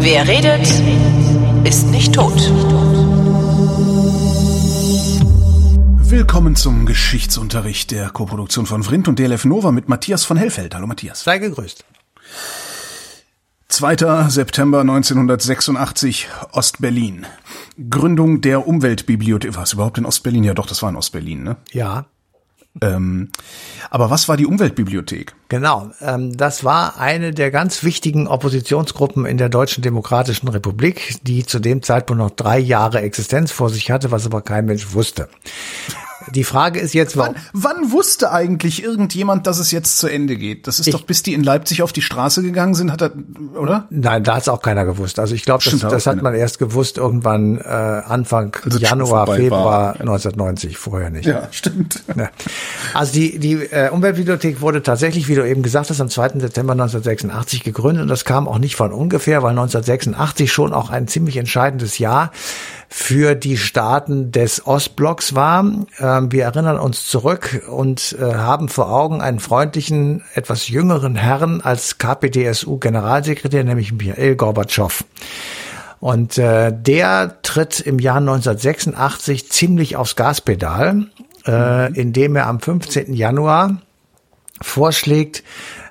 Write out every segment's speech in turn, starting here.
Wer redet, ist nicht tot. Willkommen zum Geschichtsunterricht der Koproduktion von Vrindt und DLF Nova mit Matthias von Hellfeld. Hallo Matthias. Sei gegrüßt. 2. September 1986, Ostberlin. Gründung der Umweltbibliothek. War es überhaupt in Ostberlin? Ja doch, das war in Ostberlin, ne? Ja. Ähm, aber was war die Umweltbibliothek? Genau, ähm, das war eine der ganz wichtigen Oppositionsgruppen in der Deutschen Demokratischen Republik, die zu dem Zeitpunkt noch drei Jahre Existenz vor sich hatte, was aber kein Mensch wusste. Die Frage ist jetzt, wann, wann wusste eigentlich irgendjemand, dass es jetzt zu Ende geht? Das ist ich, doch, bis die in Leipzig auf die Straße gegangen sind, hat er, oder? Nein, da hat es auch keiner gewusst. Also ich glaube, das, das hat man erst gewusst irgendwann äh, Anfang also Januar, Februar war. 1990, vorher nicht. Ja, stimmt. Ja. Also die, die äh, Umweltbibliothek wurde tatsächlich, wie du eben gesagt hast, am 2. Dezember 1986 gegründet und das kam auch nicht von ungefähr, weil 1986 schon auch ein ziemlich entscheidendes Jahr für die Staaten des Ostblocks war. Ähm, wir erinnern uns zurück und äh, haben vor Augen einen freundlichen, etwas jüngeren Herrn als KPDSU-Generalsekretär, nämlich Michael Gorbatschow. Und äh, der tritt im Jahr 1986 ziemlich aufs Gaspedal, äh, indem er am 15. Januar vorschlägt,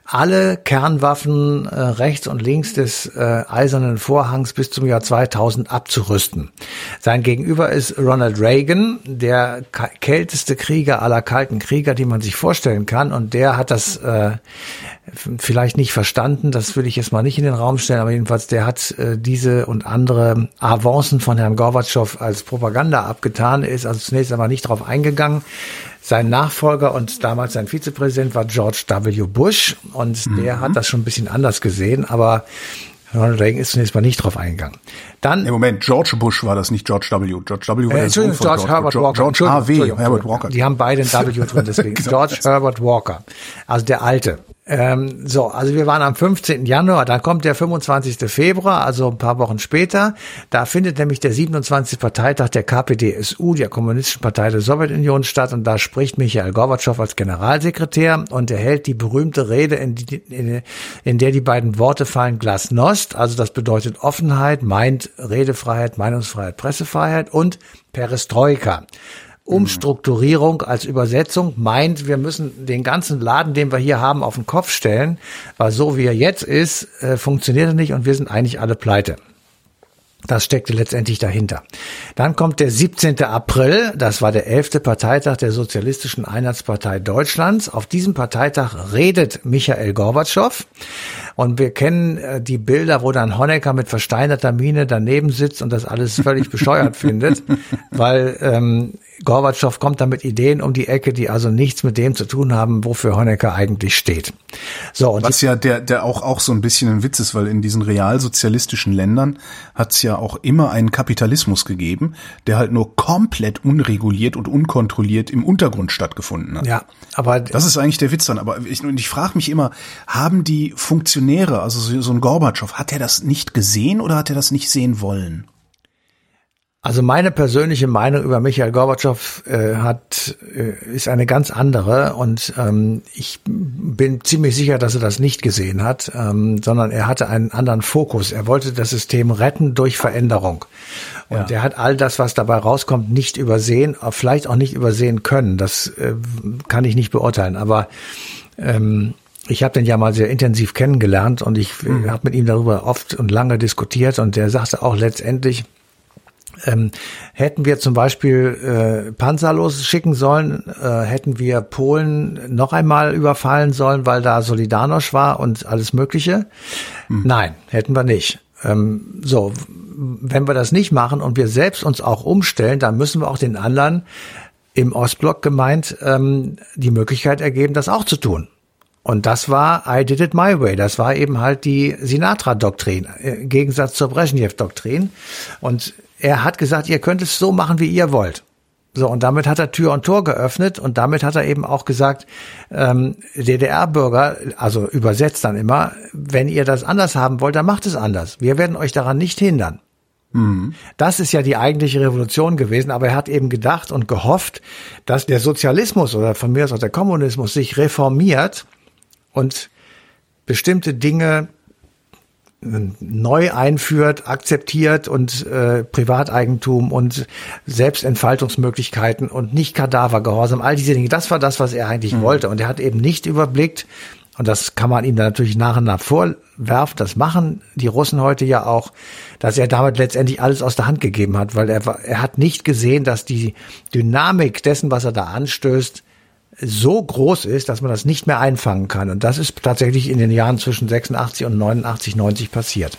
alle Kernwaffen äh, rechts und links des äh, eisernen Vorhangs bis zum Jahr 2000 abzurüsten. Sein Gegenüber ist Ronald Reagan, der kälteste Krieger aller kalten Krieger, die man sich vorstellen kann. Und der hat das äh, vielleicht nicht verstanden, das will ich jetzt mal nicht in den Raum stellen, aber jedenfalls der hat äh, diese und andere Avancen von Herrn Gorbatschow als Propaganda abgetan, ist also zunächst einmal nicht darauf eingegangen. Sein Nachfolger und damals sein Vizepräsident war George W. Bush und mhm. der hat das schon ein bisschen anders gesehen, aber Ronald Reagan ist zunächst mal nicht drauf eingegangen. Dann Im Moment, George Bush war das, nicht George W. George W. äh, Entschuldigung, George, George Herbert Walker. George H.W. Herbert Walker. Die haben beide ein W drin, deswegen George Herbert Walker. Also der Alte. Ähm, so, also wir waren am 15. Januar, dann kommt der 25. Februar, also ein paar Wochen später. Da findet nämlich der 27. Parteitag der KPDSU, der Kommunistischen Partei der Sowjetunion, statt und da spricht Michael Gorbatschow als Generalsekretär und er hält die berühmte Rede, in, die, in, in der die beiden Worte fallen Glasnost, also das bedeutet Offenheit, meint Redefreiheit, Meinungsfreiheit, Pressefreiheit und Perestroika. Umstrukturierung als Übersetzung meint, wir müssen den ganzen Laden, den wir hier haben, auf den Kopf stellen, weil so wie er jetzt ist, äh, funktioniert er nicht und wir sind eigentlich alle pleite. Das steckte letztendlich dahinter. Dann kommt der 17. April, das war der 11. Parteitag der Sozialistischen Einheitspartei Deutschlands. Auf diesem Parteitag redet Michael Gorbatschow. Und wir kennen äh, die Bilder, wo dann Honecker mit versteinerter Miene daneben sitzt und das alles völlig bescheuert findet, weil ähm, Gorbatschow kommt da mit Ideen um die Ecke, die also nichts mit dem zu tun haben, wofür Honecker eigentlich steht. So, und Was ja der, der auch, auch so ein bisschen ein Witz ist, weil in diesen realsozialistischen Ländern hat es ja auch immer einen Kapitalismus gegeben, der halt nur komplett unreguliert und unkontrolliert im Untergrund stattgefunden hat. Ja, aber das ist eigentlich der Witz dann. Aber ich, und ich frage mich immer, haben die Funktionäre, also so, so ein Gorbatschow, hat er das nicht gesehen oder hat er das nicht sehen wollen? Also meine persönliche Meinung über Michael Gorbatschow äh, hat äh, ist eine ganz andere und ähm, ich bin ziemlich sicher, dass er das nicht gesehen hat, ähm, sondern er hatte einen anderen Fokus. Er wollte das System retten durch Veränderung und ja. er hat all das, was dabei rauskommt, nicht übersehen, vielleicht auch nicht übersehen können. Das äh, kann ich nicht beurteilen, aber ähm, ich habe den ja mal sehr intensiv kennengelernt und ich mhm. habe mit ihm darüber oft und lange diskutiert und der sagte auch letztendlich ähm, hätten wir zum Beispiel äh, Panzer losschicken sollen, äh, hätten wir Polen noch einmal überfallen sollen, weil da Solidarność war und alles Mögliche? Hm. Nein, hätten wir nicht. Ähm, so, wenn wir das nicht machen und wir selbst uns auch umstellen, dann müssen wir auch den anderen im Ostblock gemeint ähm, die Möglichkeit ergeben, das auch zu tun. Und das war I did it my way. Das war eben halt die Sinatra-Doktrin, äh, im Gegensatz zur Brezhnev-Doktrin. Und er hat gesagt, ihr könnt es so machen, wie ihr wollt. So, und damit hat er Tür und Tor geöffnet und damit hat er eben auch gesagt, ähm, DDR-Bürger, also übersetzt dann immer, wenn ihr das anders haben wollt, dann macht es anders. Wir werden euch daran nicht hindern. Das ist ja die eigentliche Revolution gewesen, aber er hat eben gedacht und gehofft, dass der Sozialismus oder von mir aus auch der Kommunismus sich reformiert und bestimmte Dinge neu einführt, akzeptiert und äh, Privateigentum und Selbstentfaltungsmöglichkeiten und nicht Kadavergehorsam, all diese Dinge, das war das, was er eigentlich mhm. wollte. Und er hat eben nicht überblickt, und das kann man ihm dann natürlich nach und nach vorwerfen, das machen die Russen heute ja auch, dass er damit letztendlich alles aus der Hand gegeben hat, weil er, er hat nicht gesehen, dass die Dynamik dessen, was er da anstößt, so groß ist, dass man das nicht mehr einfangen kann. Und das ist tatsächlich in den Jahren zwischen 86 und 89, 90 passiert.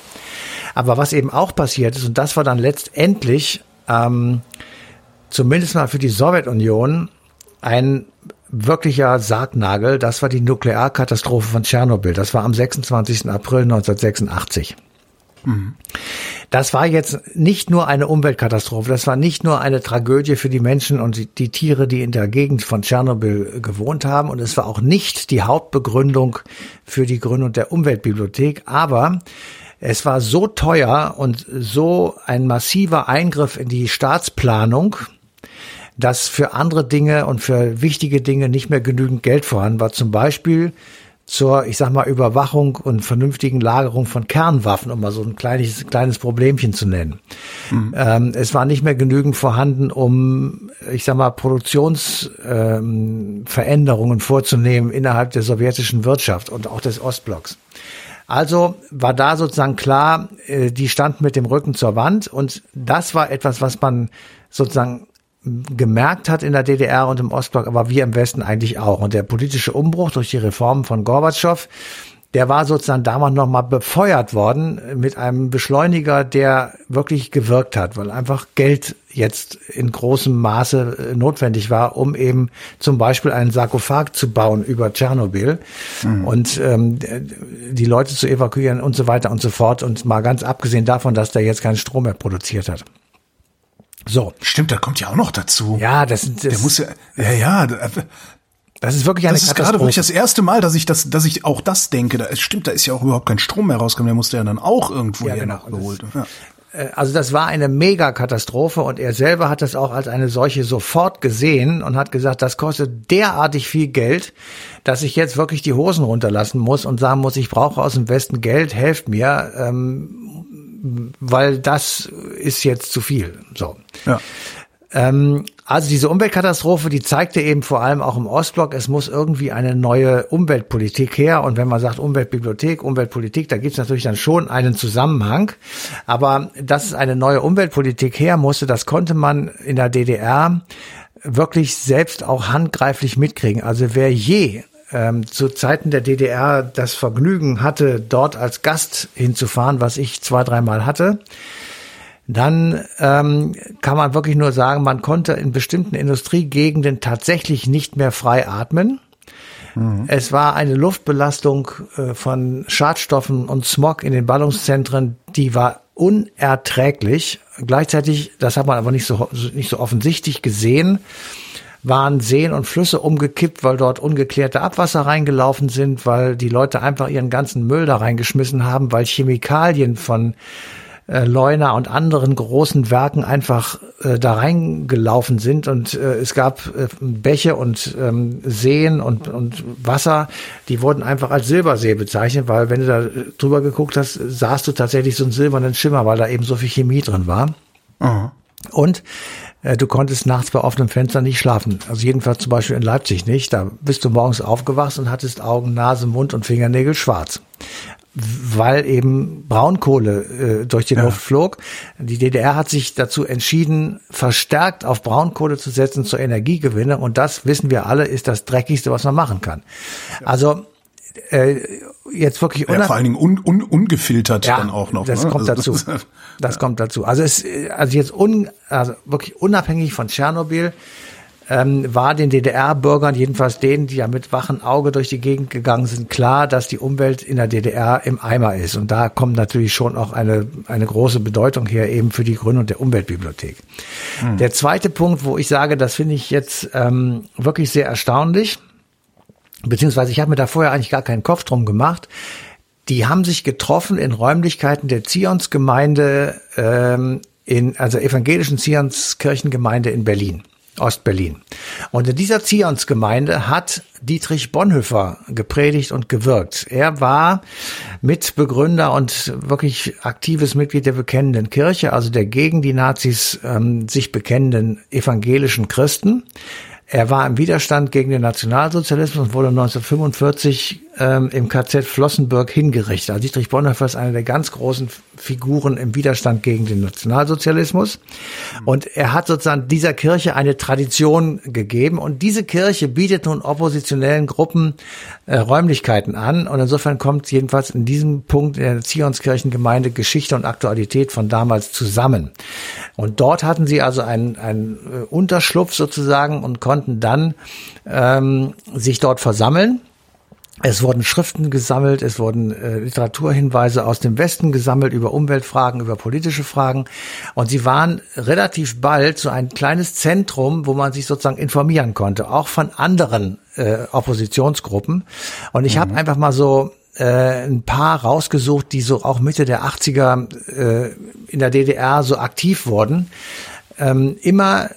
Aber was eben auch passiert ist, und das war dann letztendlich ähm, zumindest mal für die Sowjetunion ein wirklicher Sargnagel, das war die Nuklearkatastrophe von Tschernobyl. Das war am 26. April 1986. Das war jetzt nicht nur eine Umweltkatastrophe, das war nicht nur eine Tragödie für die Menschen und die, Tiere, die in der Gegend von Tschernobyl gewohnt haben und es war auch nicht die Hauptbegründung für die Gründung der Umweltbibliothek, aber es war so teuer und so ein massiver Eingriff in die Staatsplanung, dass für andere Dinge und für wichtige Dinge nicht mehr genügend Geld vorhanden war. Zum Beispiel zur, ich sag mal, Überwachung und vernünftigen Lagerung von Kernwaffen, um mal so ein kleines, kleines Problemchen zu nennen. Mhm. Ähm, es war nicht mehr genügend vorhanden, um, ich sag mal, Produktionsveränderungen ähm, vorzunehmen innerhalb der sowjetischen Wirtschaft und auch des Ostblocks. Also war da sozusagen klar, äh, die standen mit dem Rücken zur Wand und das war etwas, was man sozusagen gemerkt hat in der DDR und im Ostblock, aber wir im Westen eigentlich auch. Und der politische Umbruch durch die Reformen von Gorbatschow, der war sozusagen damals nochmal befeuert worden mit einem Beschleuniger, der wirklich gewirkt hat, weil einfach Geld jetzt in großem Maße äh, notwendig war, um eben zum Beispiel einen Sarkophag zu bauen über Tschernobyl mhm. und ähm, die Leute zu evakuieren und so weiter und so fort. Und mal ganz abgesehen davon, dass der jetzt keinen Strom mehr produziert hat. So. Stimmt, da kommt ja auch noch dazu. Ja, das, das der muss ja, ja, ja. Das ist wirklich eine Das ist gerade wirklich das erste Mal, dass ich das, dass ich auch das denke. Da, es stimmt, da ist ja auch überhaupt kein Strom mehr rausgekommen. Der musste ja dann auch irgendwo ja, genau. geholt. Ja. Äh, also das war eine Megakatastrophe und er selber hat das auch als eine solche sofort gesehen und hat gesagt, das kostet derartig viel Geld, dass ich jetzt wirklich die Hosen runterlassen muss und sagen muss, ich brauche aus dem Westen Geld, helft mir. Ähm, weil das ist jetzt zu viel. So. Ja. Ähm, also diese Umweltkatastrophe, die zeigte eben vor allem auch im Ostblock, es muss irgendwie eine neue Umweltpolitik her. Und wenn man sagt Umweltbibliothek, Umweltpolitik, da gibt es natürlich dann schon einen Zusammenhang. Aber dass es eine neue Umweltpolitik her musste, das konnte man in der DDR wirklich selbst auch handgreiflich mitkriegen. Also wer je ähm, zu Zeiten der DDR das Vergnügen hatte, dort als Gast hinzufahren, was ich zwei, dreimal hatte, dann ähm, kann man wirklich nur sagen, man konnte in bestimmten Industriegegenden tatsächlich nicht mehr frei atmen. Mhm. Es war eine Luftbelastung äh, von Schadstoffen und Smog in den Ballungszentren, die war unerträglich. Gleichzeitig, das hat man aber nicht so, nicht so offensichtlich gesehen, waren Seen und Flüsse umgekippt, weil dort ungeklärte Abwasser reingelaufen sind, weil die Leute einfach ihren ganzen Müll da reingeschmissen haben, weil Chemikalien von äh, Leuna und anderen großen Werken einfach äh, da reingelaufen sind und äh, es gab äh, Bäche und ähm, Seen und, und Wasser, die wurden einfach als Silbersee bezeichnet, weil wenn du da drüber geguckt hast, sahst du tatsächlich so einen silbernen Schimmer, weil da eben so viel Chemie drin war. Aha. Und äh, du konntest nachts bei offenem Fenster nicht schlafen. Also jedenfalls zum Beispiel in Leipzig nicht. Da bist du morgens aufgewacht und hattest Augen, Nase, Mund und Fingernägel schwarz. Weil eben Braunkohle äh, durch die ja. Luft flog. Die DDR hat sich dazu entschieden, verstärkt auf Braunkohle zu setzen zur Energiegewinnung. Und das wissen wir alle, ist das Dreckigste, was man machen kann. Ja. Also äh, jetzt wirklich ja, vor allen Dingen un, un, ungefiltert ja, dann auch noch. Das ne? kommt also, dazu. Das ja. kommt dazu. Also es, also jetzt un, also wirklich unabhängig von Tschernobyl ähm, war den DDR-Bürgern, jedenfalls denen, die ja mit wachem Auge durch die Gegend gegangen sind, klar, dass die Umwelt in der DDR im Eimer ist. Und da kommt natürlich schon auch eine, eine große Bedeutung her, eben für die Gründung der Umweltbibliothek. Hm. Der zweite Punkt, wo ich sage, das finde ich jetzt ähm, wirklich sehr erstaunlich, beziehungsweise ich habe mir da vorher eigentlich gar keinen Kopf drum gemacht. die haben sich getroffen in Räumlichkeiten der Zionsgemeinde, ähm, in, also evangelischen Zionskirchengemeinde in Berlin. Ostberlin. Und in dieser Zionsgemeinde hat Dietrich Bonhoeffer gepredigt und gewirkt. Er war Mitbegründer und wirklich aktives Mitglied der bekennenden Kirche, also der gegen die Nazis ähm, sich bekennenden evangelischen Christen. Er war im Widerstand gegen den Nationalsozialismus und wurde 1945 ähm, im KZ Flossenburg hingerichtet. Also Dietrich Bonhoeffer ist eine der ganz großen Figuren im Widerstand gegen den Nationalsozialismus. Und er hat sozusagen dieser Kirche eine Tradition gegeben. Und diese Kirche bietet nun oppositionellen Gruppen äh, Räumlichkeiten an. Und insofern kommt jedenfalls in diesem Punkt in der Zionskirchengemeinde Geschichte und Aktualität von damals zusammen. Und dort hatten sie also einen, einen äh, Unterschlupf sozusagen und konnten konnten dann ähm, sich dort versammeln. Es wurden Schriften gesammelt, es wurden äh, Literaturhinweise aus dem Westen gesammelt über Umweltfragen, über politische Fragen. Und sie waren relativ bald so ein kleines Zentrum, wo man sich sozusagen informieren konnte, auch von anderen äh, Oppositionsgruppen. Und ich mhm. habe einfach mal so äh, ein paar rausgesucht, die so auch Mitte der 80er äh, in der DDR so aktiv wurden. Ähm, immer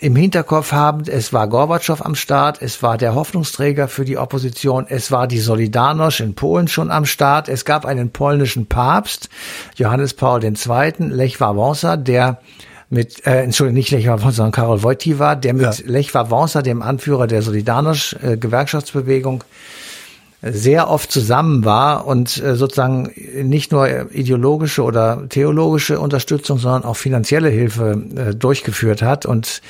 im Hinterkopf haben, es war Gorbatschow am Start, es war der Hoffnungsträger für die Opposition, es war die Solidarność in Polen schon am Start, es gab einen polnischen Papst, Johannes Paul II., Lech Wałęsa, der mit, äh, Entschuldigung, nicht Lech Wałęsa, sondern Karol Wojtyła, der mit ja. Lech Wałęsa, dem Anführer der Solidarność-Gewerkschaftsbewegung, sehr oft zusammen war und äh, sozusagen nicht nur ideologische oder theologische Unterstützung, sondern auch finanzielle Hilfe äh, durchgeführt hat und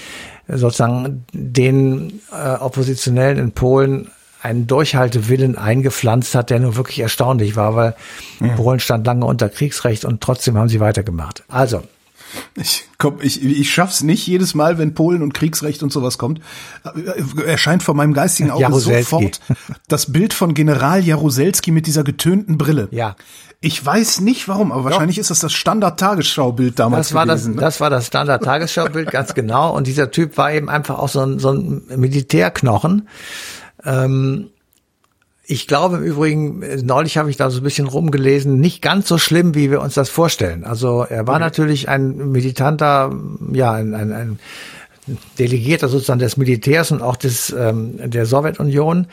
sozusagen den äh, Oppositionellen in Polen einen Durchhaltewillen eingepflanzt hat, der nur wirklich erstaunlich war, weil ja. Polen stand lange unter Kriegsrecht und trotzdem haben sie weitergemacht. Also, ich, komm, ich, ich schaff's nicht jedes Mal, wenn Polen und Kriegsrecht und sowas kommt, erscheint vor meinem geistigen Auge sofort das Bild von General Jaruzelski mit dieser getönten Brille. Ja. Ich weiß nicht warum, aber wahrscheinlich Doch. ist das das Standard-Tagesschau-Bild damals das war gewesen. Das, ne? das war das Standard-Tagesschau-Bild, ganz genau. Und dieser Typ war eben einfach auch so ein, so ein Militärknochen. Ähm, ich glaube im Übrigen, neulich habe ich da so ein bisschen rumgelesen, nicht ganz so schlimm, wie wir uns das vorstellen. Also er war okay. natürlich ein militanter, ja, ein, ein, ein Delegierter sozusagen des Militärs und auch des ähm, der Sowjetunion,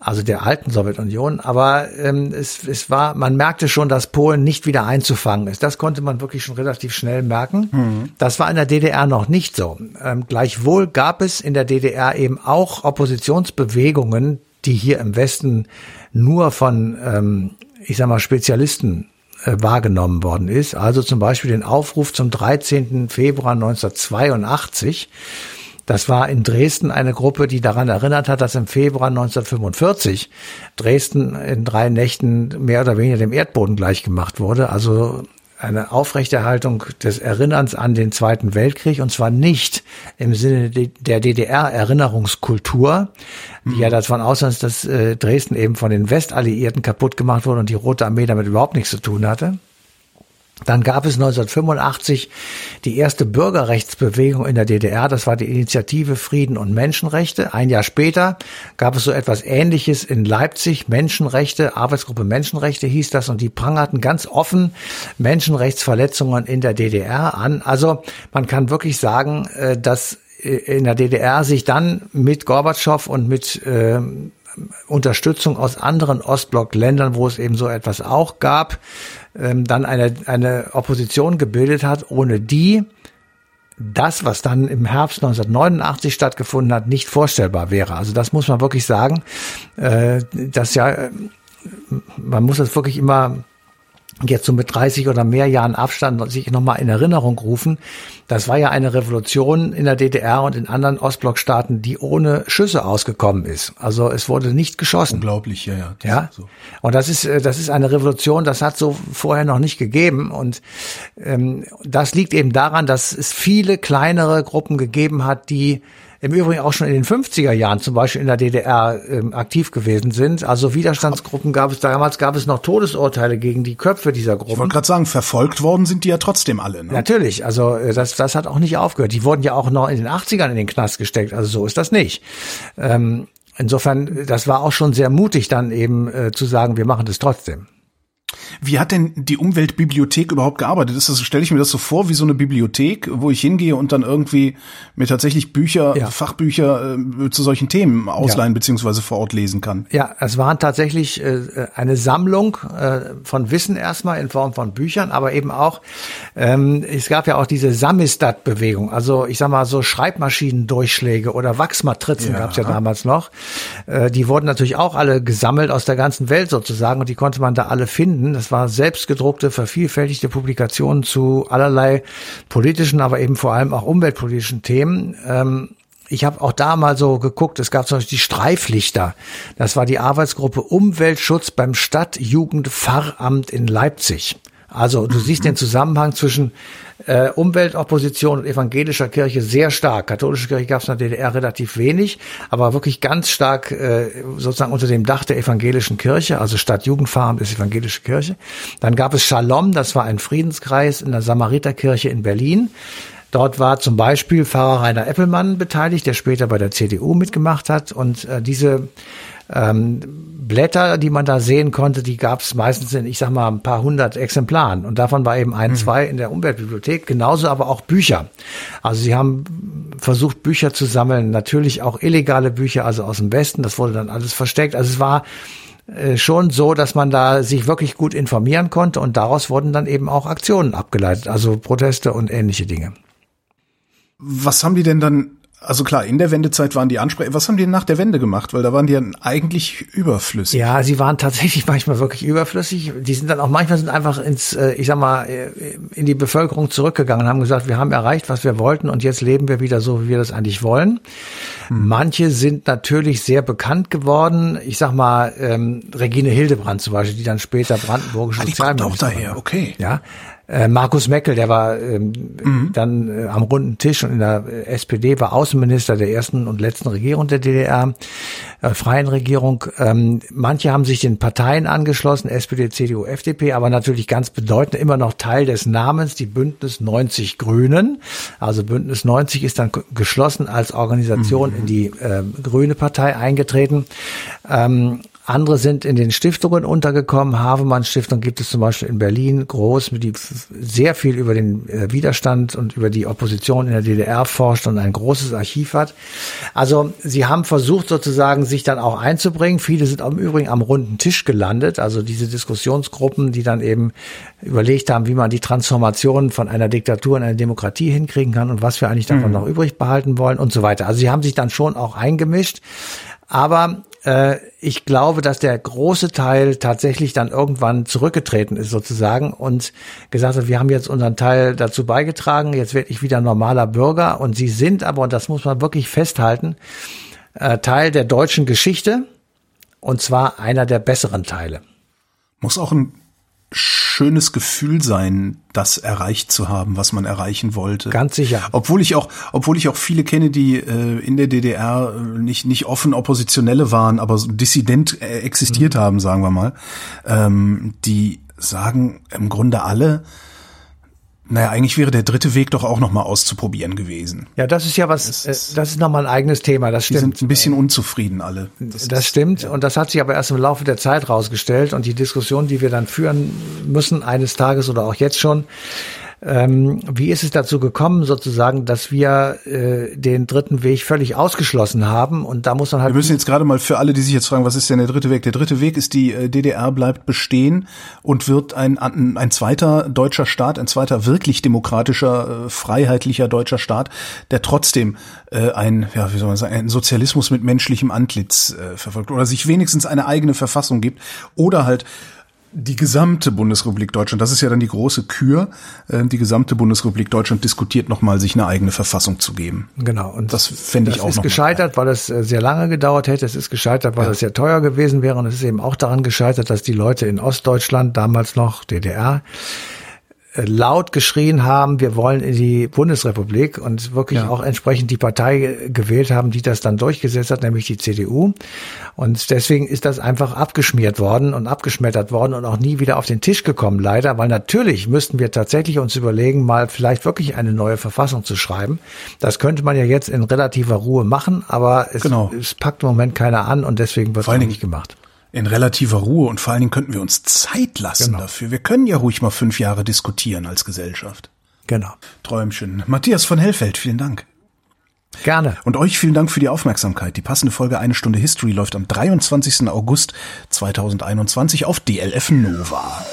also der alten Sowjetunion. Aber ähm, es, es war, man merkte schon, dass Polen nicht wieder einzufangen ist. Das konnte man wirklich schon relativ schnell merken. Mhm. Das war in der DDR noch nicht so. Ähm, gleichwohl gab es in der DDR eben auch Oppositionsbewegungen, die hier im Westen nur von, ähm, ich sag mal, Spezialisten äh, wahrgenommen worden ist. Also zum Beispiel den Aufruf zum 13. Februar 1982. Das war in Dresden eine Gruppe, die daran erinnert hat, dass im Februar 1945 Dresden in drei Nächten mehr oder weniger dem Erdboden gleichgemacht wurde. Also eine Aufrechterhaltung des Erinnerns an den Zweiten Weltkrieg und zwar nicht im Sinne der DDR-Erinnerungskultur, die mhm. ja davon ausgeht, dass äh, Dresden eben von den Westalliierten kaputt gemacht wurde und die Rote Armee damit überhaupt nichts zu tun hatte. Dann gab es 1985 die erste Bürgerrechtsbewegung in der DDR. Das war die Initiative Frieden und Menschenrechte. Ein Jahr später gab es so etwas Ähnliches in Leipzig. Menschenrechte, Arbeitsgruppe Menschenrechte hieß das. Und die prangerten ganz offen Menschenrechtsverletzungen in der DDR an. Also man kann wirklich sagen, äh, dass äh, in der DDR sich dann mit Gorbatschow und mit äh, Unterstützung aus anderen Ostblock-Ländern, wo es eben so etwas auch gab, ähm, dann eine, eine Opposition gebildet hat, ohne die das, was dann im Herbst 1989 stattgefunden hat, nicht vorstellbar wäre. Also das muss man wirklich sagen. Äh, das ja, äh, man muss das wirklich immer jetzt so mit 30 oder mehr Jahren Abstand sich nochmal in Erinnerung rufen. Das war ja eine Revolution in der DDR und in anderen Ostblockstaaten, die ohne Schüsse ausgekommen ist. Also es wurde nicht geschossen. Unglaublich, ja, ja. Ja. So. Und das ist, äh, das ist eine Revolution, das hat so vorher noch nicht gegeben. Und ähm, das liegt eben daran, dass es viele kleinere Gruppen gegeben hat, die im Übrigen auch schon in den 50er Jahren zum Beispiel in der DDR ähm, aktiv gewesen sind. Also Widerstandsgruppen gab es, damals gab es noch Todesurteile gegen die Köpfe dieser Gruppen. Ich wollte gerade sagen, verfolgt worden sind die ja trotzdem alle. Ne? Natürlich, also äh, das, das hat auch nicht aufgehört. Die wurden ja auch noch in den 80ern in den Knast gesteckt, also so ist das nicht. Ähm, insofern, das war auch schon sehr mutig dann eben äh, zu sagen, wir machen das trotzdem. Wie hat denn die Umweltbibliothek überhaupt gearbeitet? Ist das, stelle ich mir das so vor, wie so eine Bibliothek, wo ich hingehe und dann irgendwie mir tatsächlich Bücher, ja. Fachbücher äh, zu solchen Themen ausleihen ja. beziehungsweise vor Ort lesen kann? Ja, es waren tatsächlich äh, eine Sammlung äh, von Wissen erstmal in Form von Büchern, aber eben auch, ähm, es gab ja auch diese Samistat-Bewegung, also ich sag mal so Schreibmaschinendurchschläge oder Wachsmatrizen ja. gab es ja damals noch. Äh, die wurden natürlich auch alle gesammelt aus der ganzen Welt sozusagen und die konnte man da alle finden. Das war selbstgedruckte, vervielfältigte Publikationen zu allerlei politischen, aber eben vor allem auch umweltpolitischen Themen. Ähm, ich habe auch da mal so geguckt, es gab zum Beispiel die Streiflichter. Das war die Arbeitsgruppe Umweltschutz beim Stadtjugendpfarramt in Leipzig. Also du siehst den Zusammenhang zwischen äh, Umweltopposition und evangelischer Kirche sehr stark. Katholische Kirche gab es in der DDR relativ wenig, aber wirklich ganz stark äh, sozusagen unter dem Dach der evangelischen Kirche, also Stadtjugendfarm ist evangelische Kirche. Dann gab es Shalom, das war ein Friedenskreis in der Samariterkirche in Berlin. Dort war zum Beispiel Pfarrer Rainer Eppelmann beteiligt, der später bei der CDU mitgemacht hat. Und äh, diese ähm, Blätter, die man da sehen konnte, die gab es meistens in, ich sag mal, ein paar hundert Exemplaren. Und davon war eben ein, mhm. zwei in der Umweltbibliothek, genauso aber auch Bücher. Also sie haben versucht, Bücher zu sammeln, natürlich auch illegale Bücher, also aus dem Westen, das wurde dann alles versteckt. Also es war äh, schon so, dass man da sich wirklich gut informieren konnte und daraus wurden dann eben auch Aktionen abgeleitet, also Proteste und ähnliche Dinge. Was haben die denn dann also klar, in der Wendezeit waren die Ansprech. Was haben die nach der Wende gemacht? Weil da waren die ja eigentlich überflüssig. Ja, sie waren tatsächlich manchmal wirklich überflüssig. Die sind dann auch manchmal sind einfach ins, äh, ich sag mal, äh, in die Bevölkerung zurückgegangen und haben gesagt, wir haben erreicht, was wir wollten und jetzt leben wir wieder so, wie wir das eigentlich wollen. Hm. Manche sind natürlich sehr bekannt geworden. Ich sag mal, ähm, Regine Hildebrand zum Beispiel, die dann später brandenburgische ah, Sozialministerin. Auch daher, okay. Ja, äh, Markus Meckel, der war ähm, mhm. dann äh, am runden Tisch und in der SPD war Außenminister der ersten und letzten Regierung der DDR, äh, freien Regierung. Ähm, manche haben sich den Parteien angeschlossen, SPD, CDU, FDP, aber natürlich ganz bedeutend immer noch Teil des Namens, die Bündnis 90 Grünen. Also Bündnis 90 ist dann geschlossen als Organisation mhm. in die äh, Grüne Partei eingetreten. Ähm, andere sind in den Stiftungen untergekommen. Havemann Stiftung gibt es zum Beispiel in Berlin groß, die sehr viel über den äh, Widerstand und über die Opposition in der DDR forscht und ein großes Archiv hat. Also sie haben versucht sozusagen sich dann auch einzubringen. Viele sind im Übrigen am runden Tisch gelandet. Also diese Diskussionsgruppen, die dann eben überlegt haben, wie man die Transformation von einer Diktatur in eine Demokratie hinkriegen kann und was wir eigentlich davon mhm. noch übrig behalten wollen und so weiter. Also sie haben sich dann schon auch eingemischt. Aber ich glaube, dass der große Teil tatsächlich dann irgendwann zurückgetreten ist sozusagen und gesagt hat, wir haben jetzt unseren Teil dazu beigetragen, jetzt werde ich wieder normaler Bürger und sie sind aber, und das muss man wirklich festhalten, äh, Teil der deutschen Geschichte und zwar einer der besseren Teile. Muss auch ein schönes Gefühl sein, das erreicht zu haben, was man erreichen wollte. Ganz sicher. Obwohl ich auch, obwohl ich auch viele kenne, die äh, in der DDR äh, nicht nicht offen Oppositionelle waren, aber dissident äh, existiert mhm. haben, sagen wir mal, ähm, die sagen im Grunde alle, naja, eigentlich wäre der dritte Weg doch auch nochmal auszuprobieren gewesen. Ja, das ist ja was, das ist, äh, das ist nochmal ein eigenes Thema, das stimmt. Die sind ein bisschen unzufrieden alle. Das, das stimmt ja. und das hat sich aber erst im Laufe der Zeit rausgestellt und die Diskussion, die wir dann führen müssen eines Tages oder auch jetzt schon, ähm, wie ist es dazu gekommen, sozusagen, dass wir äh, den dritten Weg völlig ausgeschlossen haben? Und da muss man halt. Wir müssen jetzt gerade mal für alle, die sich jetzt fragen, was ist denn der dritte Weg? Der dritte Weg ist, die äh, DDR bleibt bestehen und wird ein, ein, zweiter deutscher Staat, ein zweiter wirklich demokratischer, äh, freiheitlicher deutscher Staat, der trotzdem äh, ein, ja, wie soll man sagen, ein Sozialismus mit menschlichem Antlitz äh, verfolgt oder sich wenigstens eine eigene Verfassung gibt oder halt die gesamte Bundesrepublik Deutschland, das ist ja dann die große Kür, äh, die gesamte Bundesrepublik Deutschland diskutiert nochmal, sich eine eigene Verfassung zu geben. Genau. Und das fände ich auch noch. Es ist gescheitert, weil es äh, sehr lange gedauert hätte. Es ist gescheitert, weil ja. es sehr teuer gewesen wäre. Und es ist eben auch daran gescheitert, dass die Leute in Ostdeutschland, damals noch DDR, laut geschrien haben, wir wollen in die Bundesrepublik und wirklich ja. auch entsprechend die Partei gewählt haben, die das dann durchgesetzt hat, nämlich die CDU. Und deswegen ist das einfach abgeschmiert worden und abgeschmettert worden und auch nie wieder auf den Tisch gekommen, leider, weil natürlich müssten wir tatsächlich uns überlegen, mal vielleicht wirklich eine neue Verfassung zu schreiben. Das könnte man ja jetzt in relativer Ruhe machen, aber es, genau. es packt im Moment keiner an und deswegen wird es nicht gemacht. In relativer Ruhe und vor allen Dingen könnten wir uns Zeit lassen Genau. dafür. Wir können ja ruhig mal fünf Jahre diskutieren als Gesellschaft. Genau. Träumchen. Matthias von Hellfeld, vielen Dank. Gerne. Und euch vielen Dank für die Aufmerksamkeit. Die passende Folge Eine Stunde History läuft am 23. August 2021 auf DLF Nova.